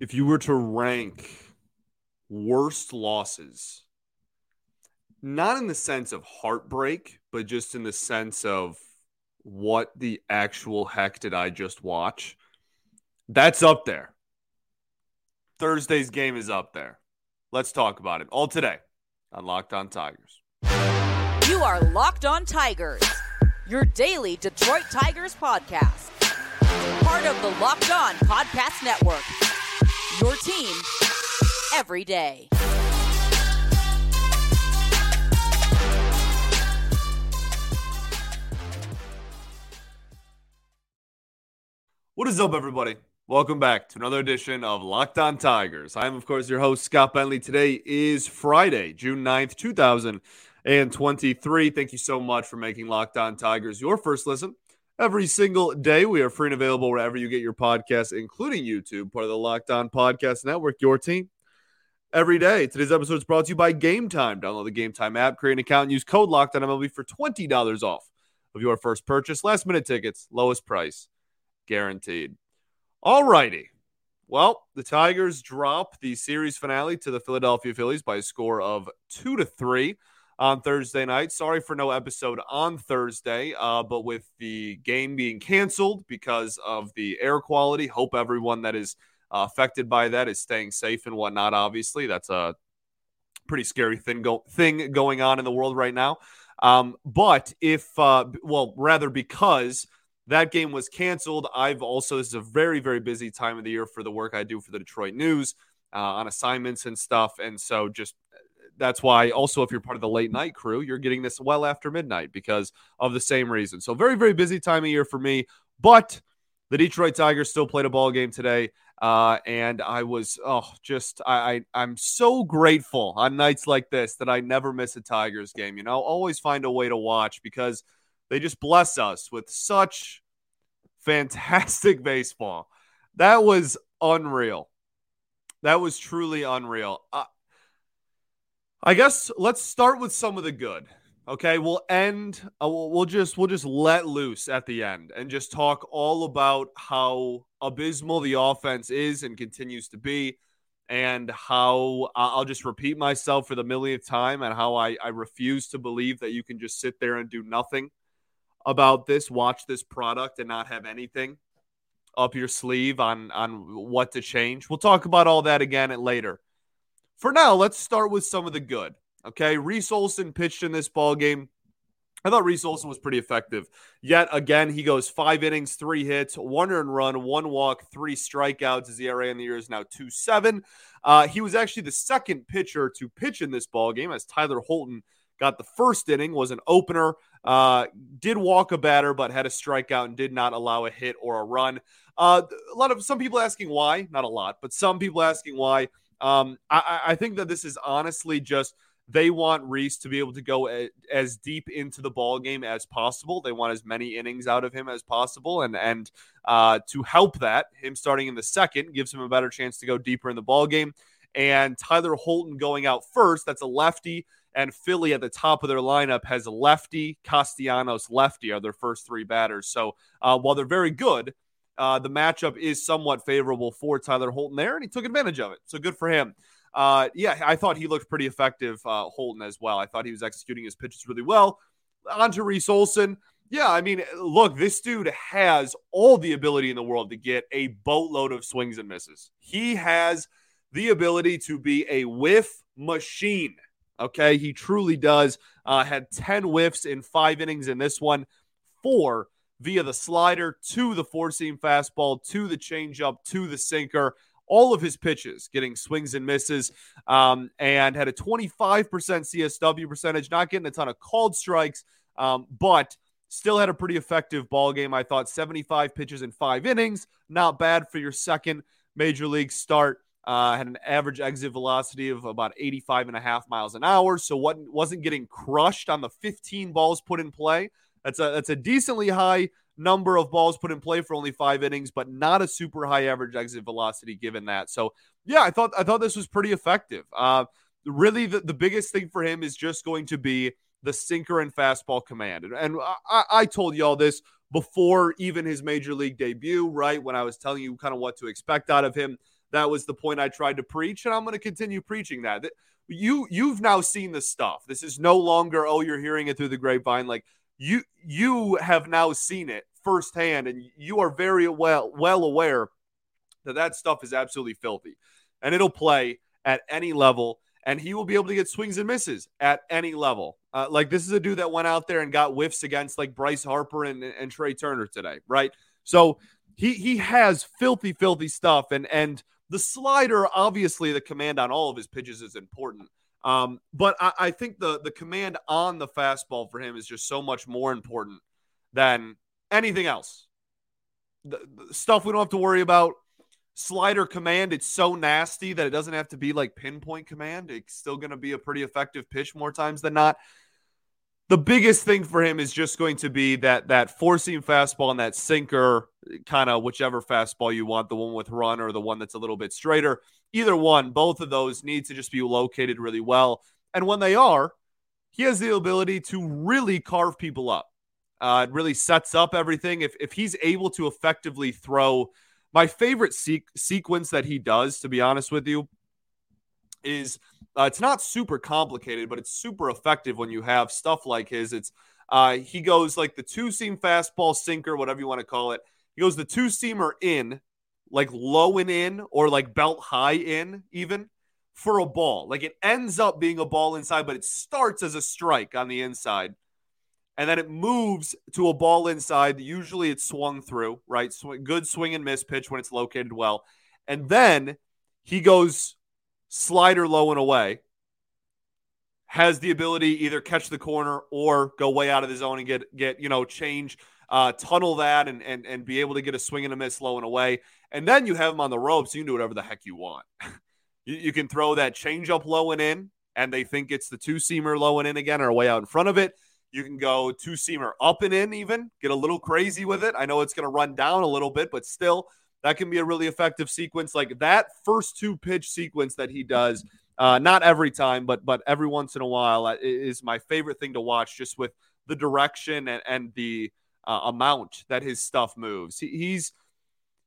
if you were to rank worst losses, not in the sense of heartbreak, but just in the sense of what the actual heck did I just watch? That's up there. Thursday's game is up there. Let's talk about it all today on Locked On Tigers. You are Locked On Tigers, your daily Detroit Tigers podcast. Part of the Locked On Podcast Network. Your team every day. What is up, everybody? Welcome back to another edition of Locked On Tigers. I am, of course, your host, Scott Bentley. Today is Friday, June 9th, 2023. Thank you so much for making Locked On Tigers your first listen every single day. We are free and available wherever you get your podcasts, including YouTube, part of the Locked On Podcast Network, your team. Every day. Today's episode is brought to you by Game Time. Download the Game Time app, create an account, and use code Locked On MLB for $20 off of your first purchase. Last minute tickets, lowest price guaranteed. All righty. Well, the Tigers drop the series finale to the Philadelphia Phillies by a score of two to three on Thursday night. Sorry for no episode on Thursday, uh, but with the game being canceled because of the air quality, hope everyone that is uh, affected by that is staying safe and whatnot. Obviously, that's a pretty scary thing go- thing going on in the world right now. Um, but if, uh, well, rather because that game was canceled. I've also, this is a very, very busy time of the year for the work I do for the Detroit News uh, on assignments and stuff. And so just that's why also if you're part of the late night crew, you're getting this well after midnight because of the same reason. So very, very busy time of year for me. But the Detroit Tigers still played a ball game today. Uh, and I was oh just I, I I'm so grateful on nights like this that I never miss a Tigers game. You know, always find a way to watch because – they just bless us with such fantastic baseball. That was unreal. That was truly unreal. Uh, I guess let's start with some of the good. Okay, we'll end. Uh, we'll, we'll just we'll just let loose at the end and just talk all about how abysmal the offense is and continues to be, and how I'll just repeat myself for the millionth time and how I I refuse to believe that you can just sit there and do nothing about this, watch this product, and not have anything up your sleeve on on what to change. We'll talk about all that again at later. For now, let's start with some of the good. Okay, Reese Olson pitched in this ball game. I thought Reese Olson was pretty effective. Yet again, he goes five innings, three hits, one earned run, one walk, three strikeouts. His ERA in the year is now two seven. Uh, he was actually the second pitcher to pitch in this ball game, as Tyler Holton got the first inning, was an opener. Uh, did walk a batter, but had a strikeout and did not allow a hit or a run. Uh, a lot of some people asking why, not a lot, but some people asking why. Um, I, I think that this is honestly just they want Reese to be able to go a, as deep into the ball game as possible. They want as many innings out of him as possible, and and uh, to help that, him starting in the second gives him a better chance to go deeper in the ball game. And Tyler Holton going out first, that's a lefty and Philly at the top of their lineup has lefty, Castellanos, lefty are their first three batters. So uh, while they're very good, uh, the matchup is somewhat favorable for Tyler Holton there, and he took advantage of it. So good for him. Uh, yeah, I thought he looked pretty effective, uh, Holton as well. I thought he was executing his pitches really well. On to Reese Olson. Yeah, I mean, look, this dude has all the ability in the world to get a boatload of swings and misses. He has the ability to be a whiff machine. Okay, he truly does. Uh, had 10 whiffs in five innings in this one, four via the slider, to the four seam fastball, to the changeup, to the sinker. All of his pitches getting swings and misses, um, and had a 25% CSW percentage, not getting a ton of called strikes, um, but still had a pretty effective ball game. I thought 75 pitches in five innings, not bad for your second major league start. Uh, had an average exit velocity of about 85 and a half miles an hour. So what wasn't getting crushed on the 15 balls put in play. That's a that's a decently high number of balls put in play for only five innings, but not a super high average exit velocity given that. So yeah, I thought I thought this was pretty effective. Uh, really, the, the biggest thing for him is just going to be the sinker and fastball command. And, I, I told you all this before even his major league debut, right? When I was telling you kind of what to expect out of him. That was the point I tried to preach, and I'm going to continue preaching that. You you've now seen the stuff. This is no longer oh you're hearing it through the grapevine. Like you you have now seen it firsthand, and you are very well well aware that that stuff is absolutely filthy, and it'll play at any level, and he will be able to get swings and misses at any level. Uh, like this is a dude that went out there and got whiffs against like Bryce Harper and, and Trea Turner today, right? So he he has filthy, filthy stuff, and and the slider, obviously, the command on all of his pitches is important. Um, but I, I think the the command on the fastball for him is just so much more important than anything else. The, the stuff we don't have to worry about. Slider command, it's so nasty that it doesn't have to be like pinpoint command. It's still going to be a pretty effective pitch more times than not the biggest thing for him is just going to be that that four seam fastball and that sinker, kind of whichever fastball you want, the one with run or the one that's a little bit straighter. Either one, both of those need to just be located really well. And when they are, he has the ability to really carve people up. Uh, it really sets up everything. If if he's able to effectively throw, my favorite se- sequence that he does, to be honest with you, is uh, it's not super complicated, but it's super effective when you have stuff like his. It's uh, he goes like the two seam fastball sinker, whatever you want to call it. He goes the two seamer in, like low and in, or like belt high in, even for a ball. Like it ends up being a ball inside, but it starts as a strike on the inside. And then it moves to a ball inside. Usually it's swung through, right? Sw- good swing and miss pitch when it's located well. And then he goes slider low and away, has the ability either catch the corner or go way out of the zone and get get you know change uh, tunnel that and and and be able to get a swing and a miss low and away. And then you have him on the ropes. You can do whatever the heck you want. you, you, can throw that changeup low and in, and they think it's the two seamer low and in again or way out in front of it. You can go two seamer up and in, even get a little crazy with it. I know it's going to run down a little bit, but still that can be a really effective sequence. Like that first two pitch sequence that he does, uh, not every time, but but every once in a while, uh, is my favorite thing to watch. Just with the direction and, and the uh, amount that his stuff moves, he, he's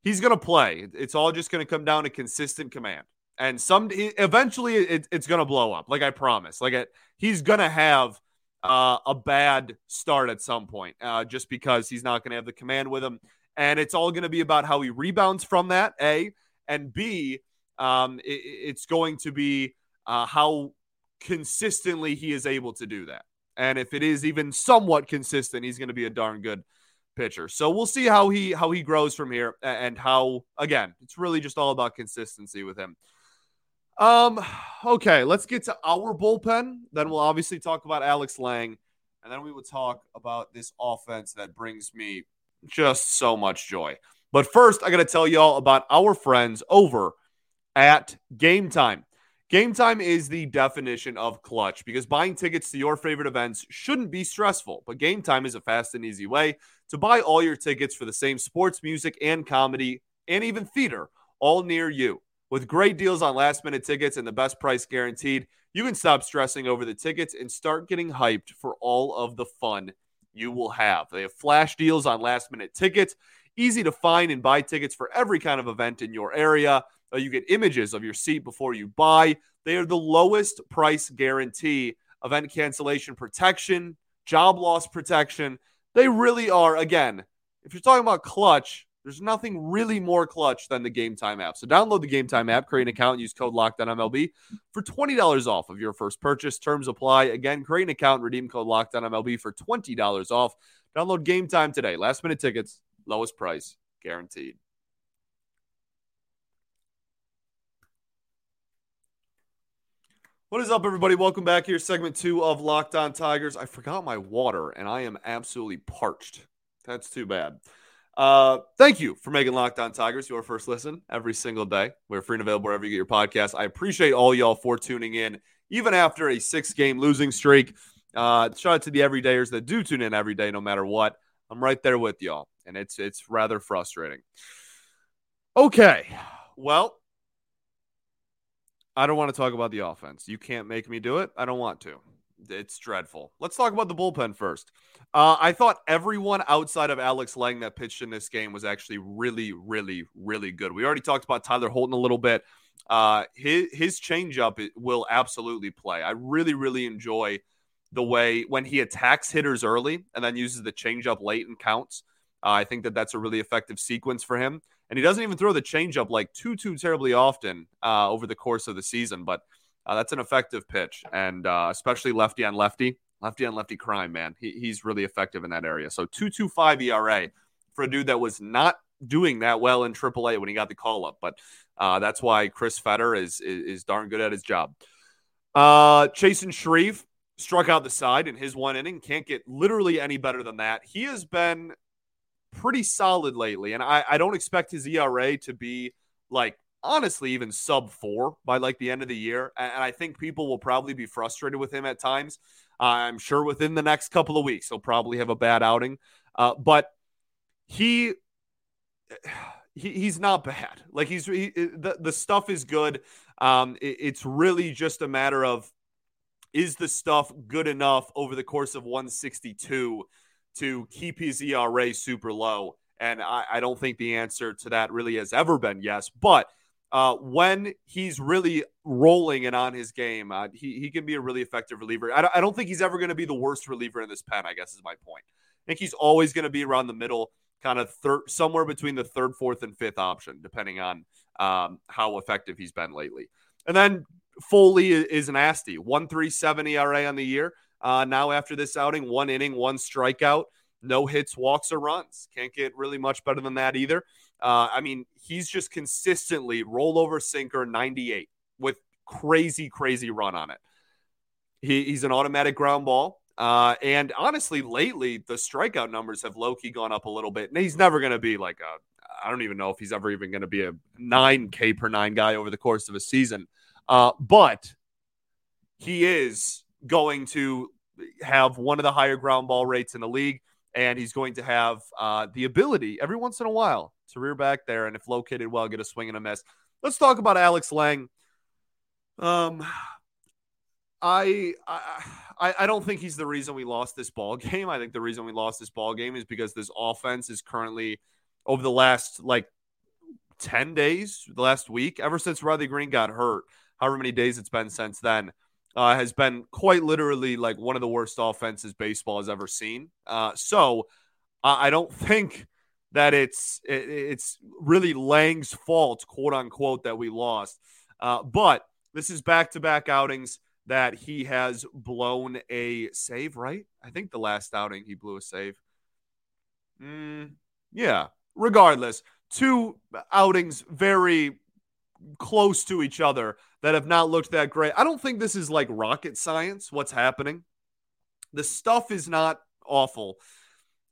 he's going to play. It's all just going to come down to consistent command. And some eventually it, it's going to blow up. Like I promise. Like it, he's going to have uh, a bad start at some point, uh, just because he's not going to have the command with him. And it's all going to be about how he rebounds from that, A. And B, um, it, it's going to be uh, how consistently he is able to do that. And if it is even somewhat consistent, he's going to be a darn good pitcher. So we'll see how he how he grows from here and how again, it's really just all about consistency with him. Um okay, let's get to our bullpen. Then we'll obviously talk about Alex Lange and then we will talk about this offense that brings me just so much joy. But first, I got to tell y'all about our friends over at Game Time. Game Time is the definition of clutch because buying tickets to your favorite events shouldn't be stressful, but Game Time is a fast and easy way to buy all your tickets for the same sports, music, and comedy, and even theater all near you. With great deals on last minute tickets and the best price guaranteed, you can stop stressing over the tickets and start getting hyped for all of the fun you will have. They have flash deals on last minute tickets, easy to find and buy tickets for every kind of event in your area. Uh, you get images of your seat before you buy. They are the lowest price guarantee, event cancellation protection, job loss protection. They really are, again, if you're talking about clutch, there's nothing really more clutch than the Game Time app. So download the Game Time app, create an account, use code LOCKEDONMLB for $20 off of your first purchase. Terms apply. Again, create an account, redeem code LOCKEDONMLB for $20 off. Download Game Time today. Last minute tickets, lowest price, guaranteed. What is up, everybody? Welcome back here, segment two of Locked On Tigers. I forgot my water, and I am absolutely parched. That's too bad. Uh, thank you for making Locked On Tigers your first listen every single day. We're free and available wherever you get your podcast. I appreciate all y'all for tuning in, even after a six game losing streak. Uh, shout out to the everydayers that do tune in every day, no matter what. I'm right there with y'all, and it's it's rather frustrating. Okay, well, I don't want to talk about the offense. You can't make me do it. I don't want to. it's dreadful. Let's talk about the bullpen first. Uh, I thought everyone outside of Alex Lange that pitched in this game was actually really, really, really good. We already talked about Tyler Holton a little bit. Uh, his his changeup will absolutely play. I really, really enjoy the way when he attacks hitters early and then uses the changeup late and counts. Uh, I think that that's a really effective sequence for him. And he doesn't even throw the changeup like too, too terribly often uh, over the course of the season. But uh, that's an effective pitch, and uh, especially lefty on lefty, lefty on lefty crime, man. He, he's really effective in that area. So 2.25 ERA for a dude that was not doing that well in AAA when he got the call up. But uh, that's why Chris Fetter is, is, is darn good at his job. Uh, Chasen Shreve struck out the side in his one inning. Can't get literally any better than that. He has been pretty solid lately, and I, I don't expect his ERA to be like honestly even sub four by like the end of the year. And I think people will probably be frustrated with him at times. I'm sure within the next couple of weeks he'll probably have a bad outing, uh, but he. He, he's not bad. Like he's he, the the stuff is good. Um, it, it's really just a matter of is the stuff good enough over the course of 162 to keep his ERA super low? And I, I, don't think the answer to that really has ever been yes. But uh, when he's really rolling and on his game, uh, he, he can be a really effective reliever. I don't, I don't think he's ever going to be the worst reliever in this pen, I guess is my point. I think he's always going to be around the middle, kind of third, somewhere between the third, fourth, and fifth option, depending on um, how effective he's been lately. And then Foley is nasty. 137 ERA on the year. Uh, now, after this outing, one inning, one strikeout, no hits, walks, or runs. Can't get really much better than that either. Uh, I mean, he's just consistently rollover sinker 98 with crazy, crazy run on it. He, he's an automatic ground ball. Uh, and honestly, lately, the strikeout numbers have low key gone up a little bit. And he's never going to be like a, I don't even know if he's ever even going to be a 9K per nine guy over the course of a season. Uh, but he is going to have one of the higher ground ball rates in the league. And he's going to have uh, the ability every once in a while to rear back there, and if located well, get a swing and a miss. Let's talk about Alex Lange. Um, I, I I don't think he's the reason we lost this ball game. I think the reason we lost this ball game is because this offense is currently over the last like 10 days, the last week, ever since Riley Greene got hurt, however many days it's been since then, uh, has been quite literally like one of the worst offenses baseball has ever seen. Uh, so I don't think that it's it's really Lange's fault, quote unquote, that we lost. Uh, but this is back to back outings that he has blown a save, right? I think the last outing he blew a save. Mm, yeah. Regardless, two outings very close to each other that have not looked that great. I don't think this is like rocket science, what's happening. The stuff is not awful.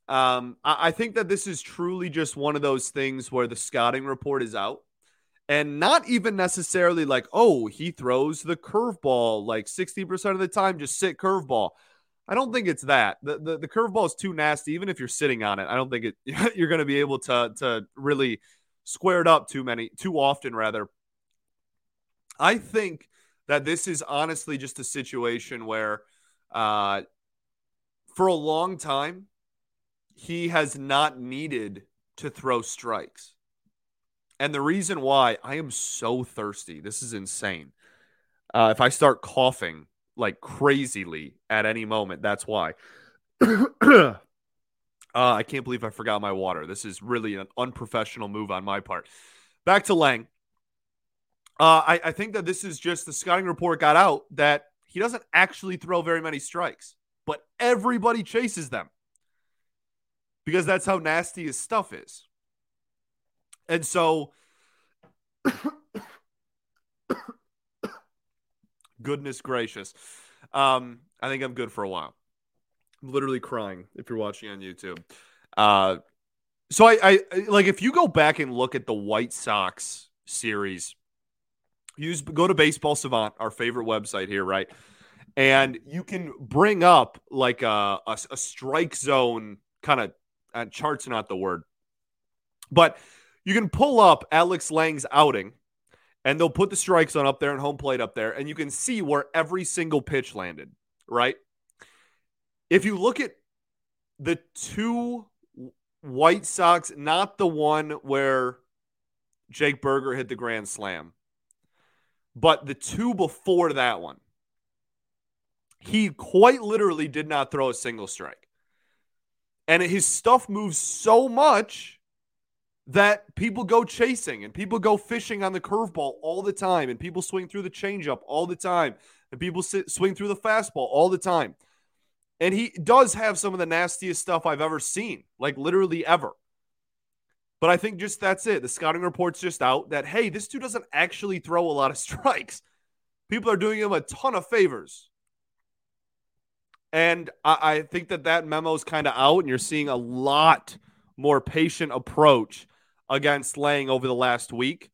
Um, I, I think that this is truly just one of those things where the scouting report is out and not even necessarily like, oh, he throws the curveball like 60% of the time, just sit curveball. I don't think it's that. The, the, the curveball is too nasty. Even if you're sitting on it, I don't think it you're going to be able to to really square it up too many too often rather. I think that this is honestly just a situation where uh for a long time he has not needed to throw strikes. And the reason why I am so thirsty, this is insane. Uh, if I start coughing like crazily at any moment, that's why. uh, I can't believe I forgot my water. This is really an unprofessional move on my part. Back to Lange. Uh, I, I think that this is just the scouting report got out that he doesn't actually throw very many strikes, but everybody chases them because that's how nasty his stuff is. And so, goodness gracious. Um, I think I'm good for a while. I'm literally crying if you're watching on YouTube. Uh, so I, I like if you go back and look at the White Sox series, use go to Baseball Savant, our favorite website here, right? And you can bring up like a, a, a strike zone kind of uh, charts not the word, but you can pull up Alex Lange's outing and they'll put the strikes on up there and home plate up there, and you can see where every single pitch landed. right? If you look at the two White Sox, not the one where Jake Burger hit the grand slam, but the two before that one, he quite literally did not throw a single strike. And his stuff moves so much that people go chasing and people go fishing on the curveball all the time and people swing through the changeup all the time and people sit, swing through the fastball all the time. And he does have some of the nastiest stuff I've ever seen, like literally ever. But I think just that's it. The scouting report's just out that, hey, this dude doesn't actually throw a lot of strikes. People are doing him a ton of favors. And I, I think that that memo is kind of out, and you're seeing a lot more patient approach against Lange over the last week,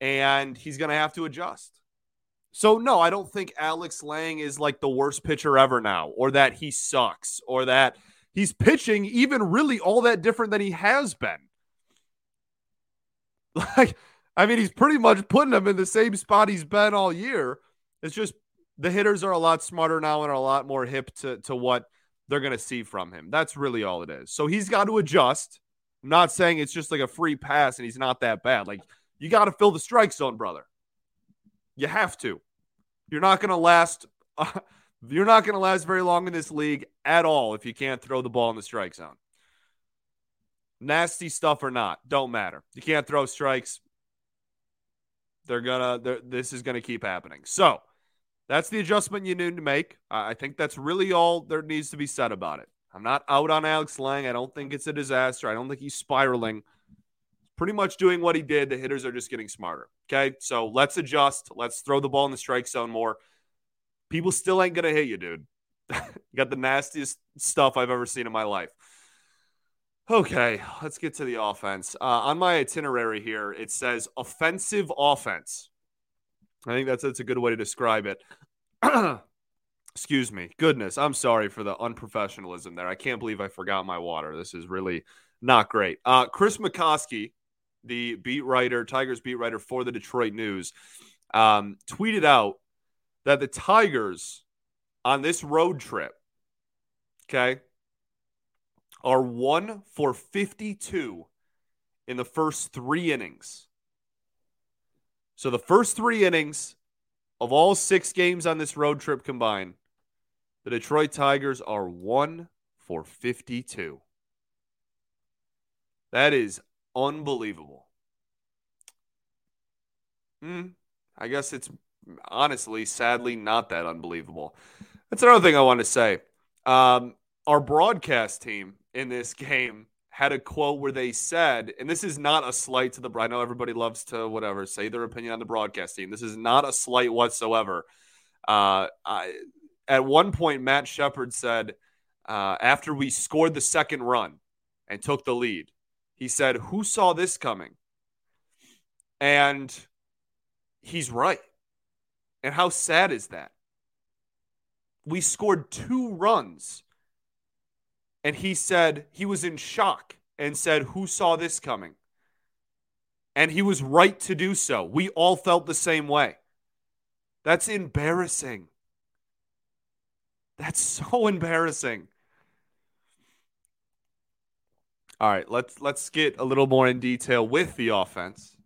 and he's going to have to adjust. So, no, I don't think Alex Lange is like the worst pitcher ever now, or that he sucks, or that he's pitching even really all that different than he has been. Like, I mean, he's pretty much putting him in the same spot he's been all year. It's just the hitters are a lot smarter now and are a lot more hip to, to what they're going to see from him. That's really all it is. So he's got to adjust. I'm not saying it's just like a free pass and he's not that bad. Like, you got to fill the strike zone, brother. You have to. You're not going to last. Uh, you're not going to last very long in this league at all if you can't throw the ball in the strike zone. Nasty stuff or not, don't matter. You can't throw strikes. They're gonna. They're, this is gonna keep happening. So that's the adjustment you need to make. I think that's really all there needs to be said about it. I'm not out on Alex Lange. I don't think it's a disaster. I don't think he's spiraling. Pretty much doing what he did. The hitters are just getting smarter. Okay. So let's adjust. Let's throw the ball in the strike zone more. People still ain't going to hit you, dude. you got the nastiest stuff I've ever seen in my life. Okay, let's get to the offense. Uh, on my itinerary here, it says offensive offense. I think that's that's a good way to describe it. Excuse me. Goodness, I'm sorry for the unprofessionalism there. I can't believe I forgot my water. This is really not great. Uh, Chris McCosky, the beat writer, Tigers beat writer for the Detroit News, um, tweeted out that the Tigers on this road trip, okay, are one for 52 in the first three innings. So the first three innings of all six games on this road trip combined, the Detroit Tigers are one for 52. That is unbelievable. Mm, I guess it's honestly, sadly, not that unbelievable. That's another thing I want to say. Um, our broadcast team in this game had a quote where they said, and this is not a slight to the. I know everybody loves to whatever say their opinion on the broadcast team. This is not a slight whatsoever. Uh, I, at one point, Matt Shepard said uh, after we scored the second run and took the lead, he said, "Who saw this coming?" And he's right. And how sad is that? We scored two runs and he said he was in shock and said, Who saw this coming? And he was right to do so. We all felt the same way. That's embarrassing. That's so embarrassing. All right, let's let's get a little more in detail with the offense.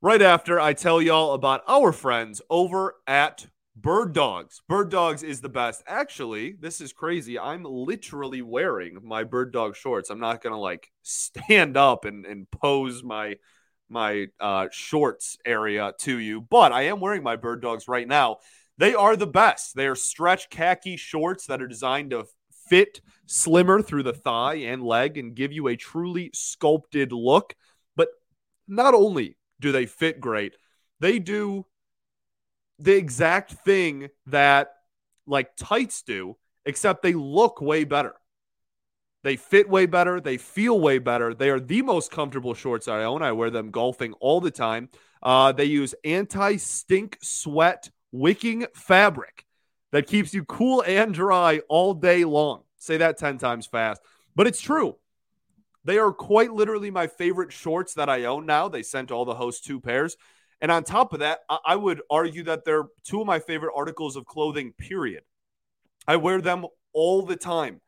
Right after I tell y'all about our friends over at Bird Dogs. Bird Dogs is the best. Actually, this is crazy. I'm literally wearing my Bird Dog shorts. I'm not gonna like stand up and, and pose my my uh, shorts area to you, but I am wearing my Bird Dogs right now. They are the best. They are stretch khaki shorts that are designed to fit slimmer through the thigh and leg and give you a truly sculpted look. But not only do they fit great, they do the exact thing that like tights do, except they look way better. They fit way better. They feel way better. They are the most comfortable shorts I own. I wear them golfing all the time. Uh, they use anti stink sweat wicking fabric that keeps you cool and dry all day long. Say that 10 times fast, but it's true. They are quite literally my favorite shorts that I own now. They sent all the hosts two pairs. And on top of that, I would argue that they're two of my favorite articles of clothing, period. I wear them all the time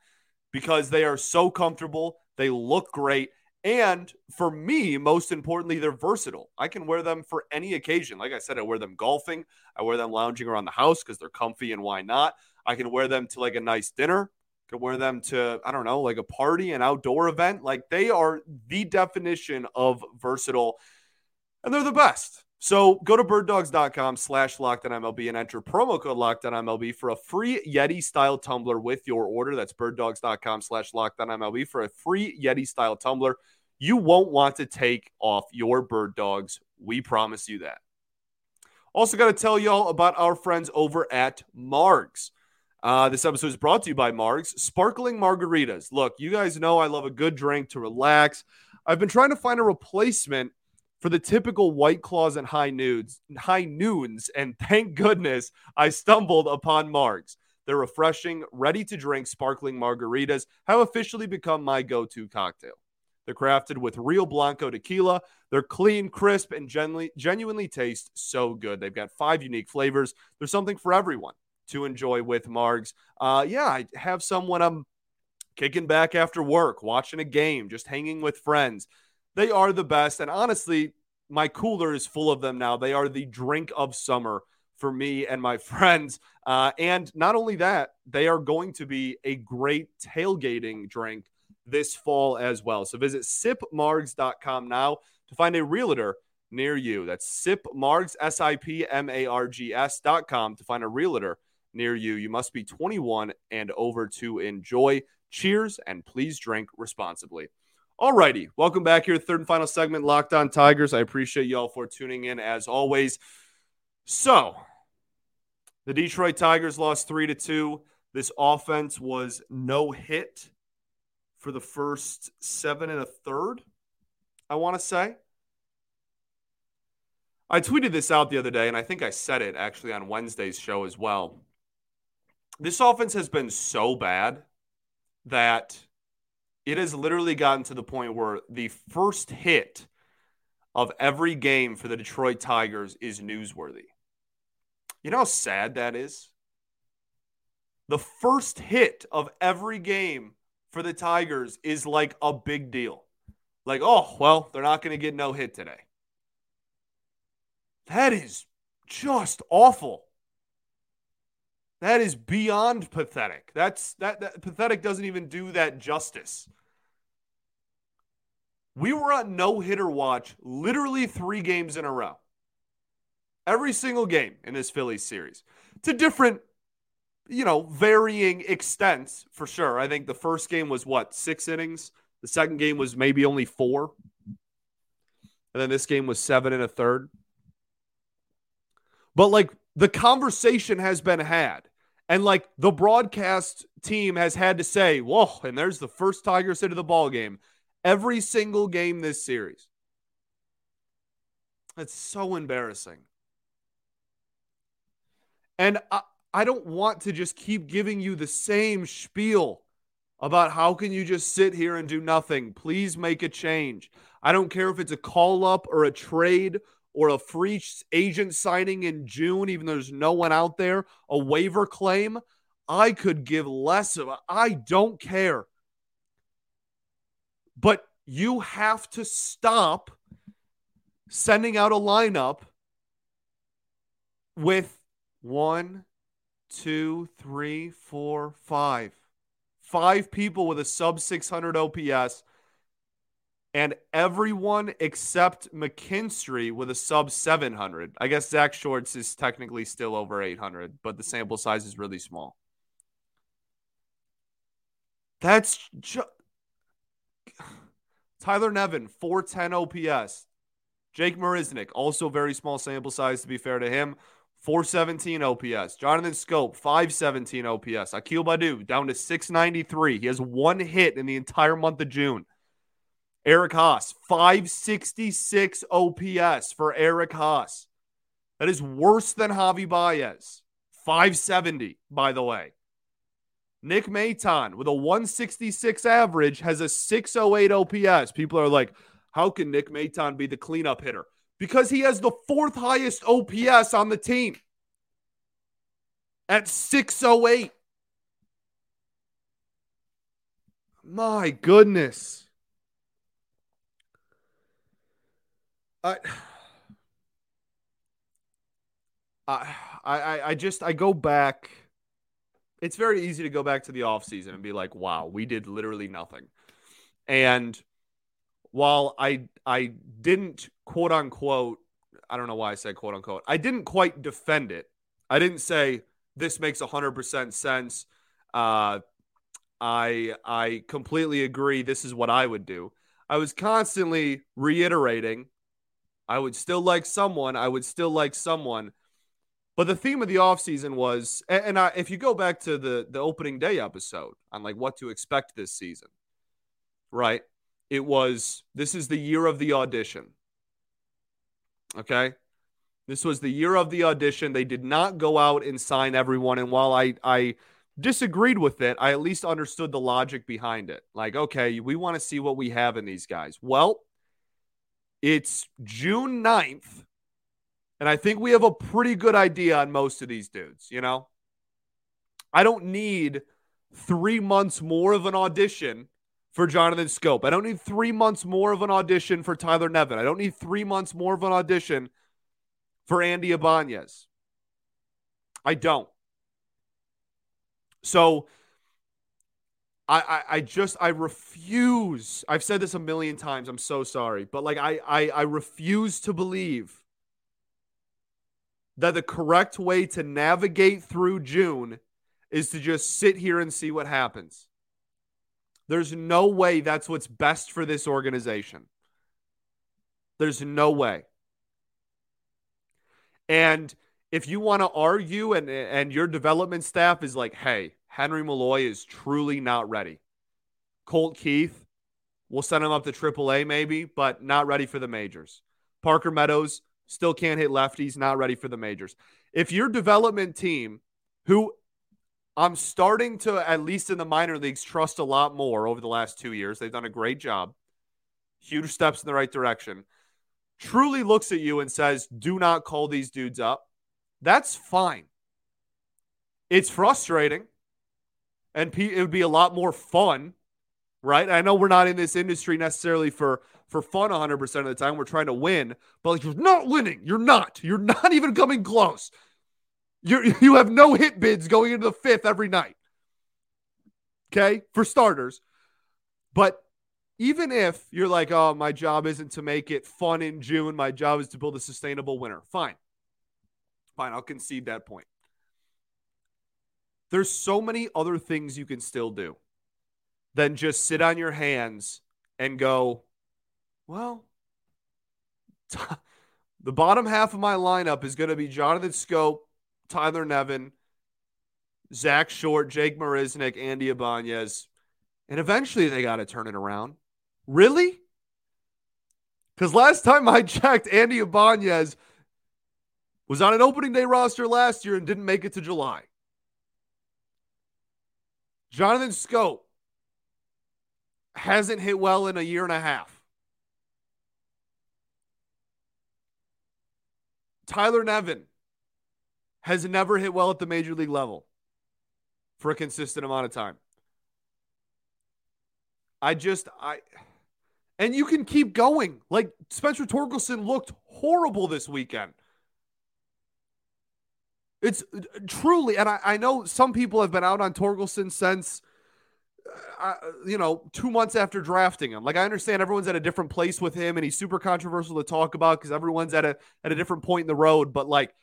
because they are so comfortable. They look great. And for me, most importantly, they're versatile. I can wear them for any occasion. Like I said, I wear them golfing. I wear them lounging around the house because they're comfy and why not? I can wear them to like a nice dinner. I can wear them to, I don't know, like a party, an outdoor event. Like they are the definition of versatile and they're the best. So go to birddogs.com slash MLB and enter promo code MLB for a free Yeti style tumbler with your order. That's birddogs.com slash MLB for a free Yeti style tumbler. You won't want to take off your bird dogs. We promise you that. Also, got to tell y'all about our friends over at Margs. Uh, this episode is brought to you by Margs. Sparkling margaritas. Look, you guys know I love a good drink to relax. I've been trying to find a replacement for the typical white claws and high nudes, high noons, and thank goodness I stumbled upon Margs. Their refreshing, ready to drink sparkling margaritas have officially become my go to cocktail. They're crafted with real Blanco tequila. They're clean, crisp, and genuinely, genuinely taste so good. They've got five unique flavors. There's something for everyone to enjoy with Margs. Uh, yeah, I have some when I'm kicking back after work, watching a game, just hanging with friends. They are the best. And honestly, my cooler is full of them now. They are the drink of summer for me and my friends. Uh, and not only that, they are going to be a great tailgating drink this fall as well. So visit sipmargs.com now to find a realtor near you. That's sipmargs, S I P M A R G S.com to find a realtor near you. You must be 21 and over to enjoy. Cheers and please drink responsibly. All righty. Welcome back here. Third and final segment, Locked On Tigers. I appreciate y'all for tuning in as always. So, the Detroit Tigers lost three to two. This offense was no hit for the first seven and a third, I want to say. I tweeted this out the other day, and I think I said it actually on Wednesday's show as well. This offense has been so bad that it has literally gotten to the point where the first hit of every game for the Detroit Tigers is newsworthy. You know how sad that is? The first hit of every game for the Tigers is like a big deal. Like, oh, well, they're not going to get no hit today. That is just awful. That is beyond pathetic. That's that, that pathetic doesn't even do that justice. We were on no hitter watch literally three games in a row. Every single game in this Phillies series to different, you know, varying extents for sure. I think the first game was what, six innings? The second game was maybe only four. And then this game was seven and a third. But like the conversation has been had. And like the broadcast team has had to say, whoa, and there's the first Tigers hit of the ball game every single game this series. It's so embarrassing. And I, I don't want to just keep giving you the same spiel about how can you just sit here and do nothing. Please make a change. I don't care if it's a call up or a trade or a free agent signing in June, even though there's no one out there, a waiver claim. I could give less of. I don't care. But you have to stop sending out a lineup with one, two, three, four, five. Five people with a sub 600 OPS and everyone except McKinstry with a sub 700. I guess Zach Shorts is technically still over 800, but the sample size is really small. That's just. Tyler Nevin, 410 OPS. Jake Marisnick, also very small sample size to be fair to him, 417 OPS. Jonathan Schoop, 517 OPS. Akil Baddoo down to 693. He has one hit in the entire month of June. Eric Haase, 566 OPS for Eric Haase. That is worse than Javi Baez. 570, by the way. Nick Maton with a 166 average has a 608 OPS. People are like, how can Nick Maton be the cleanup hitter? Because he has the fourth highest OPS on the team at 608. My goodness. I, I, I, I just I go back. It's very easy to go back to the offseason and be like, wow, we did literally nothing. And while I I didn't quote unquote, I don't know why I said quote unquote, I didn't quite defend it. I didn't say this makes 100% sense. Uh, I I completely agree. This is what I would do. I was constantly reiterating I would still like someone. I would still like someone. But the theme of the offseason was, and I, if you go back to the the opening day episode on like what to expect this season, right? It was this is the year of the audition. Okay, this was the year of the audition. They did not go out and sign everyone. And while I I disagreed with it, I at least understood the logic behind it. Like, okay, we want to see what we have in these guys. Well, it's June 9th, and I think we have a pretty good idea on most of these dudes, you know? I don't need three months more of an audition for Jonathan Schoop. I don't need three months more of an audition for Tyler Nevin. I don't need three months more of an audition for Andy Ibanez. I don't. So I, I, I just I refuse. I've said this a million times. I'm so sorry, but like I, I I refuse to believe that the correct way to navigate through June is to just sit here and see what happens. There's no way that's what's best for this organization. There's no way. And if you want to argue and and your development staff is like, "Hey, Henry Malloy is truly not ready. Colt Keith, we'll send him up to AAA maybe, but not ready for the majors. Parker Meadows still can't hit lefties, not ready for the majors. If your development team, who I'm starting to, at least in the minor leagues, trust a lot more over the last two years, they've done a great job, huge steps in the right direction, truly looks at you and says, do not call these dudes up, that's fine. It's frustrating and it would be a lot more fun, right? I know we're not in this industry necessarily for for fun 100% of the time. We're trying to win, but like you're not winning. You're not. You're not even coming close. You you have no hit bids going into the fifth every night. Okay, for starters. But even if you're like, oh, my job isn't to make it fun in June, my job is to build a sustainable winner. Fine. Fine, I'll concede that point. There's so many other things you can still do than just sit on your hands and go, well, t- the bottom half of my lineup is going to be Jonathan Schoop, Tyler Nevin, Zach Short, Jake Marisnick, Andy Ibanez, and eventually they got to turn it around. Really? Because last time I checked, Andy Ibanez was on an opening day roster last year and didn't make it to July. Jonathan Schoop hasn't hit well in a year and a half. Tyler Nevin has never hit well at the major league level for a consistent amount of time. I just I and you can keep going. Like Spencer Torkelson looked horrible this weekend. It's uh, truly, and I, I know some people have been out on Torkelson since, uh, uh, you know, two months after drafting him. Like I understand everyone's at a different place with him, and he's super controversial to talk about because everyone's at a at a different point in the road. But like,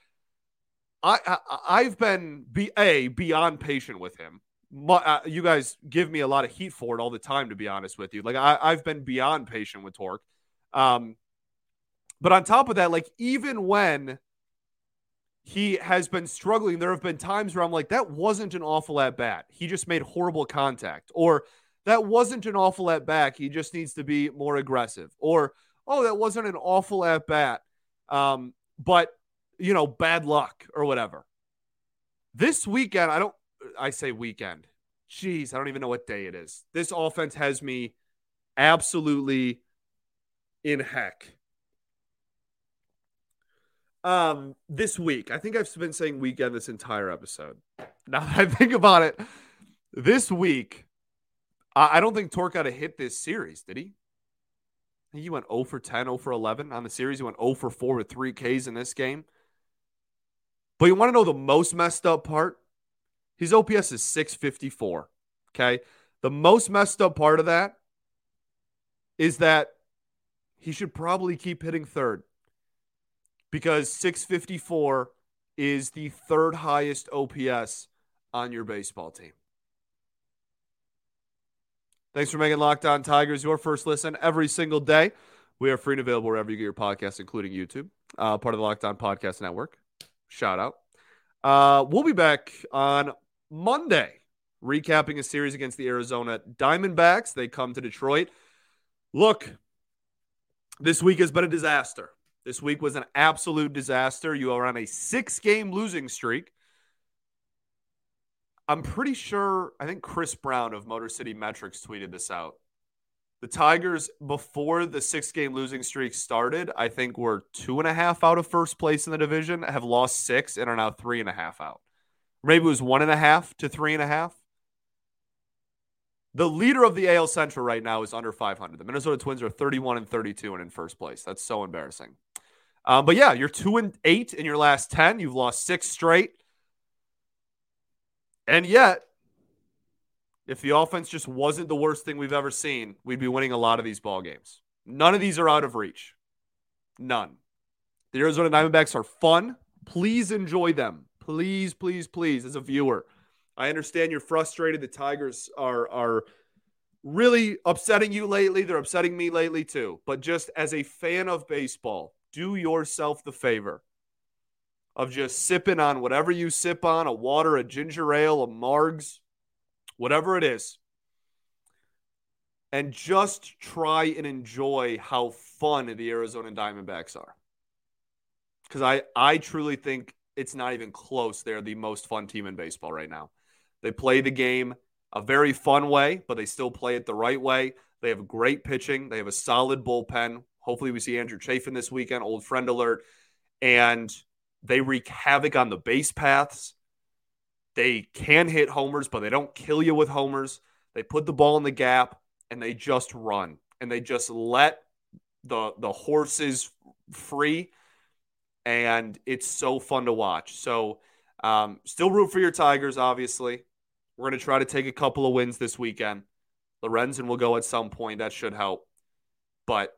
I, I have been be a beyond patient with him. My, uh, you guys give me a lot of heat for it all the time, to be honest with you. Like I, I've been beyond patient with Torque. Um, but on top of that, like even when he has been struggling. There have been times where I'm like, that wasn't an awful at bat. He just made horrible contact. Or that wasn't an awful at bat. He just needs to be more aggressive. Or, oh, that wasn't an awful at bat. Um, but, you know, bad luck or whatever. This weekend, I don't, I say weekend. Jeez, I don't even know what day it is. This offense has me absolutely in heck um this week. I think I've been saying weekend this entire episode. Now that I think about it, this week I don't think Torque got a hit this series, did he? He went 0 for 10, 0 for 11 on the series. He went 0 for 4 with three Ks in this game. But you want to know the most messed up part? His OPS is 654. Okay. The most messed up part of that is that he should probably keep hitting third because 654 is the third highest OPS on your baseball team. Thanks for making Locked On Tigers your first listen every single day. We are free and available wherever you get your podcasts, including YouTube, uh, part of the Locked On Podcast Network. Shout out. Uh, we'll be back on Monday, recapping a series against the Arizona Diamondbacks. They come to Detroit. Look, this week has been a disaster. This week was an absolute disaster. You are on a six game losing streak. I'm pretty sure, I think Chris Brown of Motor City Metrics tweeted this out. The Tigers, before the six game losing streak started, I think were two and a half out of first place in the division, have lost six, and are now three and a half out. Maybe it was one and a half to three and a half. The leader of the AL Central right now is under 500. The Minnesota Twins are 31 and 32 and in first place. That's so embarrassing. Um, but yeah, you're two and eight in your last 10. You've lost six straight. And yet, if the offense just wasn't the worst thing we've ever seen, we'd be winning a lot of these ball games. None of these are out of reach. None. The Arizona Diamondbacks are fun. Please enjoy them. Please, please, please, as a viewer. I understand you're frustrated. The Tigers are are really upsetting you lately. They're upsetting me lately too. But just as a fan of baseball, do yourself the favor of just sipping on whatever you sip on a water, a ginger ale, a Margs, whatever it is, and just try and enjoy how fun the Arizona Diamondbacks are. Because I, I truly think it's not even close. They're the most fun team in baseball right now. They play the game a very fun way, but they still play it the right way. They have great pitching. They have a solid bullpen. Hopefully, we see Andrew Chafin this weekend, old friend alert. And they wreak havoc on the base paths. They can hit homers, but they don't kill you with homers. They put the ball in the gap and they just run and they just let the the horses free and it's so fun to watch. So um, still root for your Tigers, obviously. We're going to try to take a couple of wins this weekend. Lorenzen will go at some point. That should help. But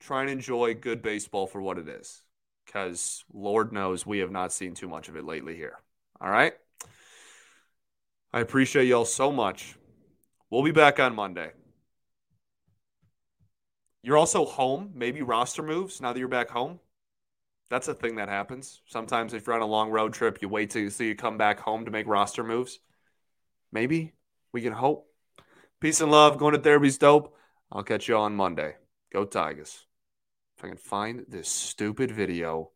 try and enjoy good baseball for what it is because Lord knows we have not seen too much of it lately here. All right. I appreciate y'all so much. We'll be back on Monday. You're also home, maybe roster moves now that you're back home. That's a thing that happens. Sometimes if you're on a long road trip, you wait till you come back home to make roster moves. Maybe we can hope. Peace and love. Going to therapy's dope. I'll catch you on Monday. Go Tigers if I can find this stupid video